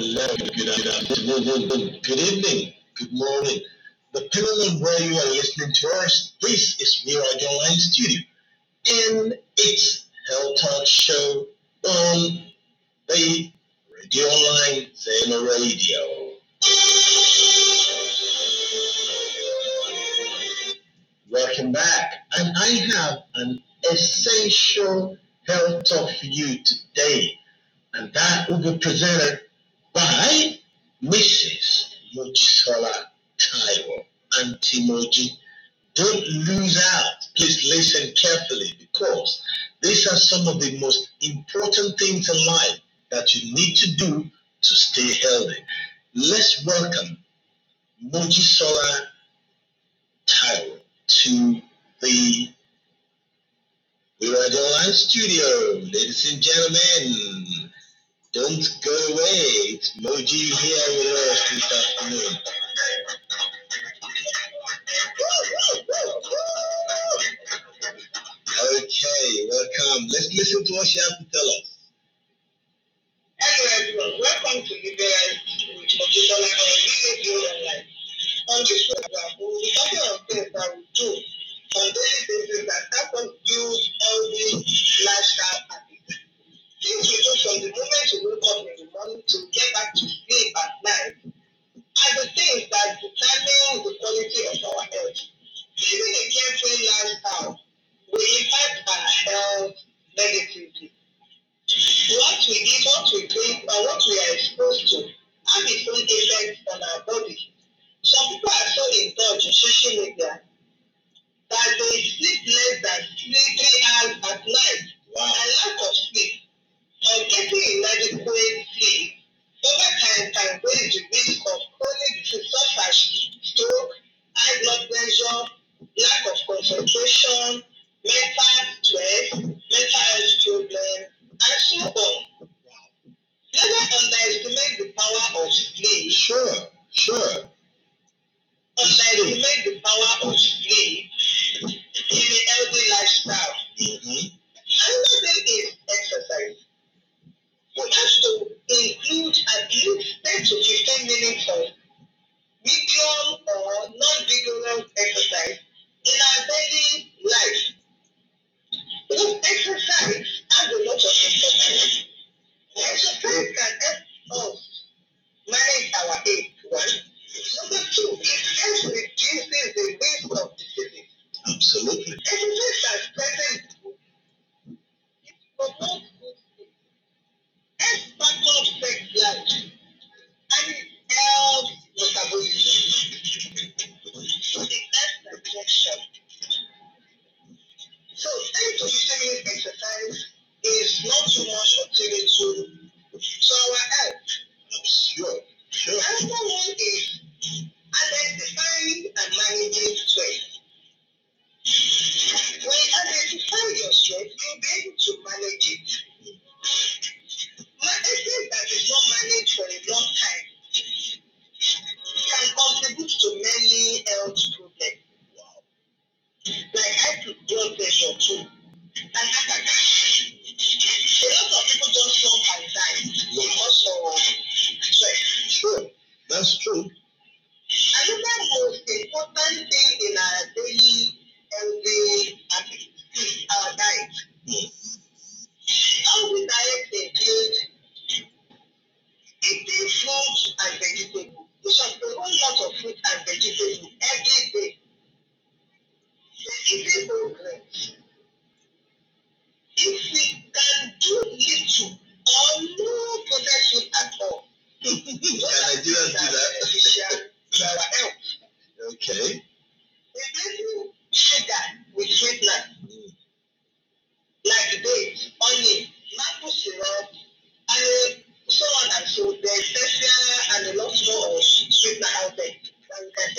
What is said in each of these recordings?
good good evening, good morning. Depending on where you are listening to us, this is We Radio Online Studio. And it's Health Talk Show on the Radio Online Zeno Radio. Welcome back. And I have an essential health talk for you today. And that will be presented by Mrs. Mojisola Taiwo Auntie Moji. Don't lose out. Please listen carefully because these are some of the most important things in life that you need to do to stay healthy. Let's welcome Mojisola Taiwo to the We Are Online studio. Ladies and gentlemen, don't go away. It's Moji here with us this afternoon. Okay, welcome. Let's listen to what she has to tell us. Welcome to Liberal with Online. On this program, we will be talking concentration, mental stress, mental health problems, and so on. Never underestimate the power of sleep. Sure, sure. Underestimate the power of sleep in a healthy lifestyle. Mm-hmm. Another thing is exercise. We have to include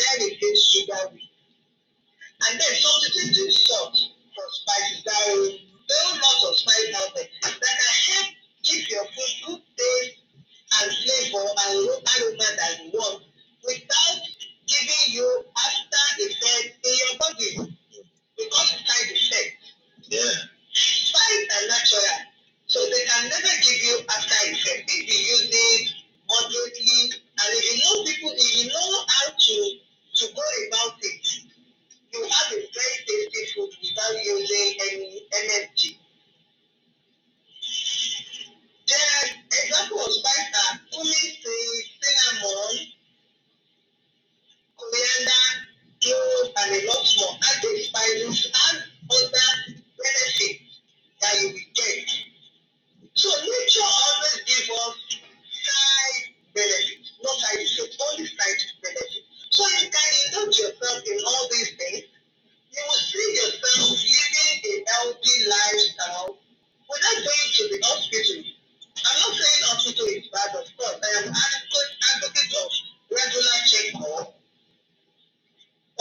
then replace sugar with. And then substitute the salt for spices. There are whole lot of spices out there that can help give your food good taste and flavor and aroma that you want without giving you after effect in your body because side effect. Yeah. Spice are natural, so they can never give you after effect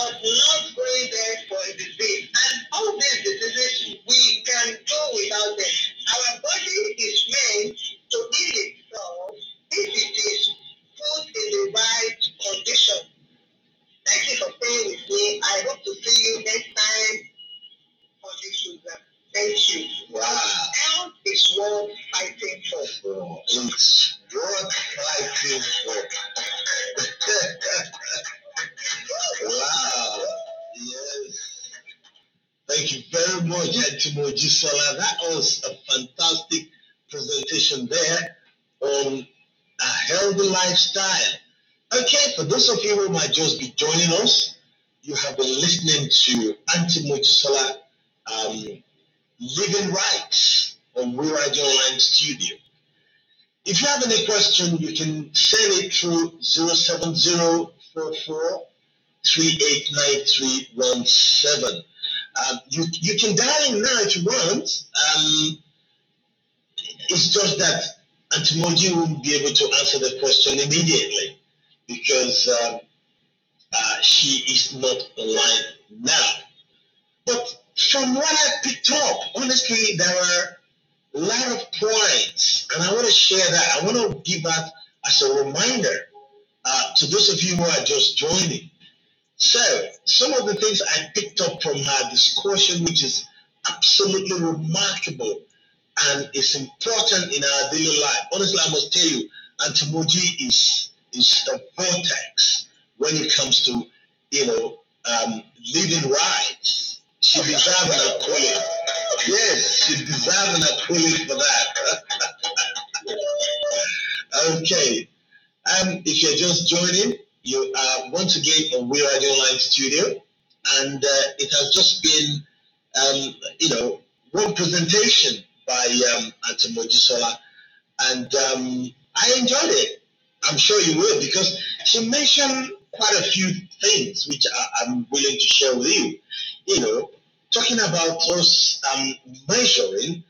but not going there for a disease. And all these diseases, we can do without them. Our body is meant to heal itself if it is put in the right condition. Thank you for staying with me. I hope to see you next time on this program. Thank you. Wow. Health is worth fighting for. It's worth fighting for. Much, Auntie Moji That was a fantastic presentation there on a healthy lifestyle. Okay, for those of you who might just be joining us, you have been listening to Auntie Mojisola um, Living Rights on We Radio Online Studio. If you have any question, you can send it through 07044 389317. Um, you, you can dial in now if you want. Um, it's just that Auntie Moji won't be able to answer the question immediately because um, uh, she is not online now. But from what I picked up, honestly, there are a lot of points, and I want to share that. I want to give that as a reminder uh, to those of you who are just joining. So, some of the things I picked up from her discussion, which is absolutely remarkable and is important in our daily life. Honestly, I must tell you, Auntie Moji is is a vortex when it comes to you know um, living rights. She deserves an accolade. Yes, she deserves an accolade for that. okay. and if you're just joining, you are once again on We Radio Online Studio, and uh, it has just been, um, you know, one presentation by um, Auntie Mojisola, and um, I enjoyed it. I'm sure you will because she mentioned quite a few things which I, I'm willing to share with you. You know, talking about us um, measuring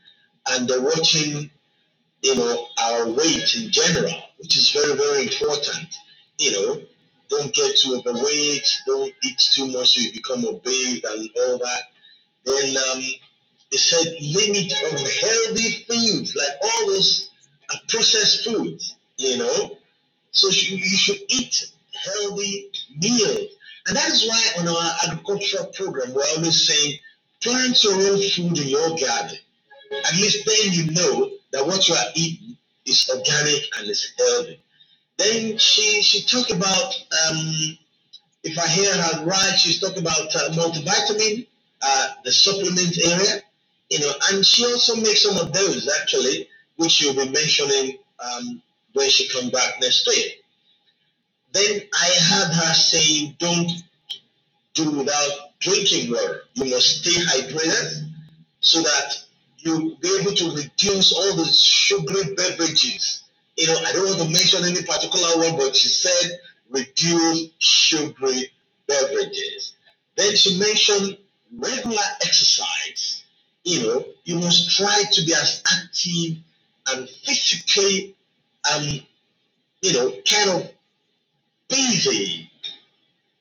and uh, watching, you know, our weight in general, which is very, very important. You know, don't get too overweight, don't eat too much so you become obese and all that. Then um, it said limit on healthy foods, like all those processed foods, you know. So you, you should eat healthy meals. And that is why on our agricultural program, we're always saying plant your own food in your garden. At least then you know that what you are eating is organic and is healthy. Then she she talked about um, if I hear her right, she's talking about uh, multivitamin, uh, the supplement area, you know, and she also makes some of those actually, which she'll be mentioning um, when she comes back next week. Then I heard her saying, don't do without drinking water. You must stay hydrated so that you'll be able to reduce all the sugary beverages. You know, I don't want to mention any particular one, but she said reduce sugary beverages. Then she mentioned regular exercise. You know, you must try to be as active and physically, um, you know, kind of busy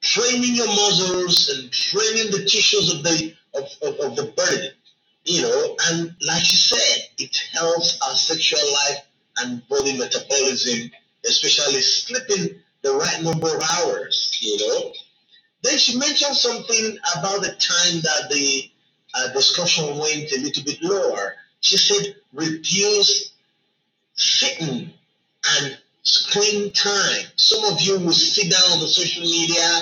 training your muscles and training the tissues of the of, of, of the body you know and like she said it helps our sexual life and body metabolism especially sleeping the right number of hours you know then she mentioned something about the time that the uh, discussion went a little bit lower she said reduce sitting and screen time. Some of you will sit down on the social media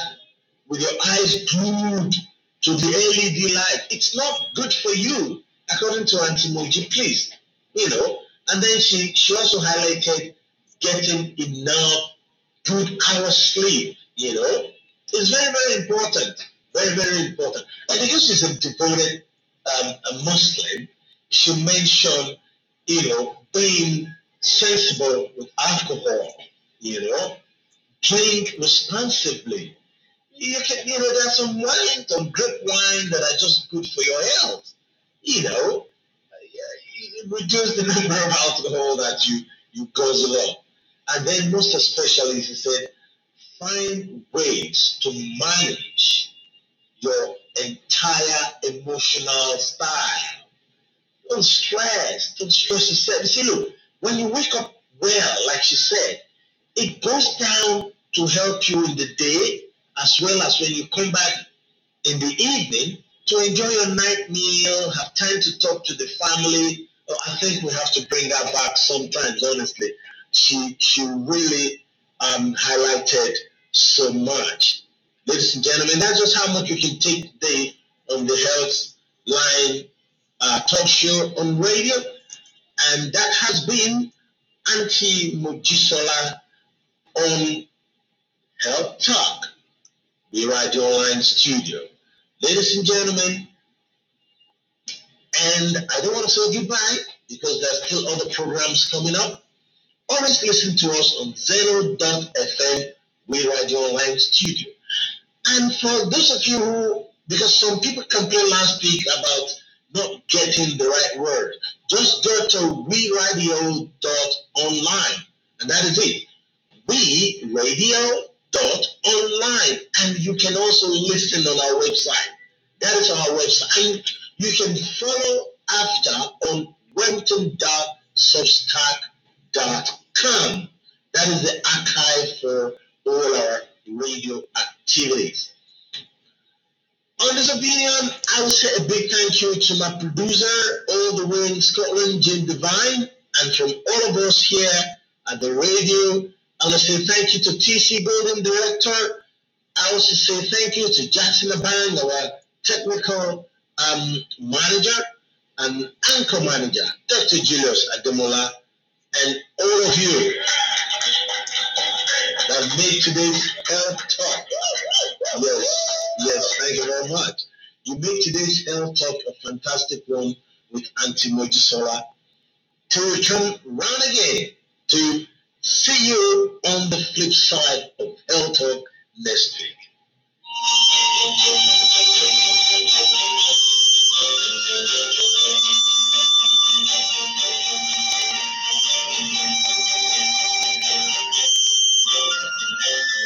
with your eyes glued to the LED light. It's not good for you, according to Auntie Moji, please. You know, and then she, she also highlighted getting enough good hours sleep, you know. It's very, very important. Very, very important. And because she's a devoted um, a Muslim, she mentioned, you know, being sensible with alcohol, you know, drink responsibly. You can, you know, there's some wine, some grape wine that are just good for your health. You know, reduce the number of alcohol that you you guzzle up, and then most especially, she said, find ways to manage your entire emotional style. Don't stress. Don't stress yourself. See, look, when you wake up well, like she said, it goes down to help you in the day as well as when you come back in the evening to enjoy your night meal, have time to talk to the family. I think we have to bring that back sometimes, honestly. She she really um, highlighted so much. Ladies and gentlemen, that's just how much you can take today on the Health Line uh, talk show on radio. And that has been Auntie Mojisola on Health Talk, the Radio Online studio. Ladies and gentlemen, and I don't want to say goodbye because there's still other programs coming up. Always listen to us on Zeno.fm, We Radio Online Studio. And for those of you who, because some people complained last week about not getting the right word, just go to We Radio Online, and that is it. We radio dot online, and you can also listen on our website. That is our website. And you can follow after on wemton.substack.com. That is the archive for all our radio activities. On this opinion, I will say a big thank you to my producer, all the way in Scotland, Jim Devine, and from all of us here at the radio. I want to say thank you to TC Golden Director. I also say thank you to Jackson Abang, our technical um, manager and anchor manager, Dr. Julius Ademola, and all of you that made today's health talk. Yes, yes, thank you very much. You made today's health talk a fantastic one with Auntie Mojisola. We come round again to see you on the flip side of Health Talk next week. Thank you.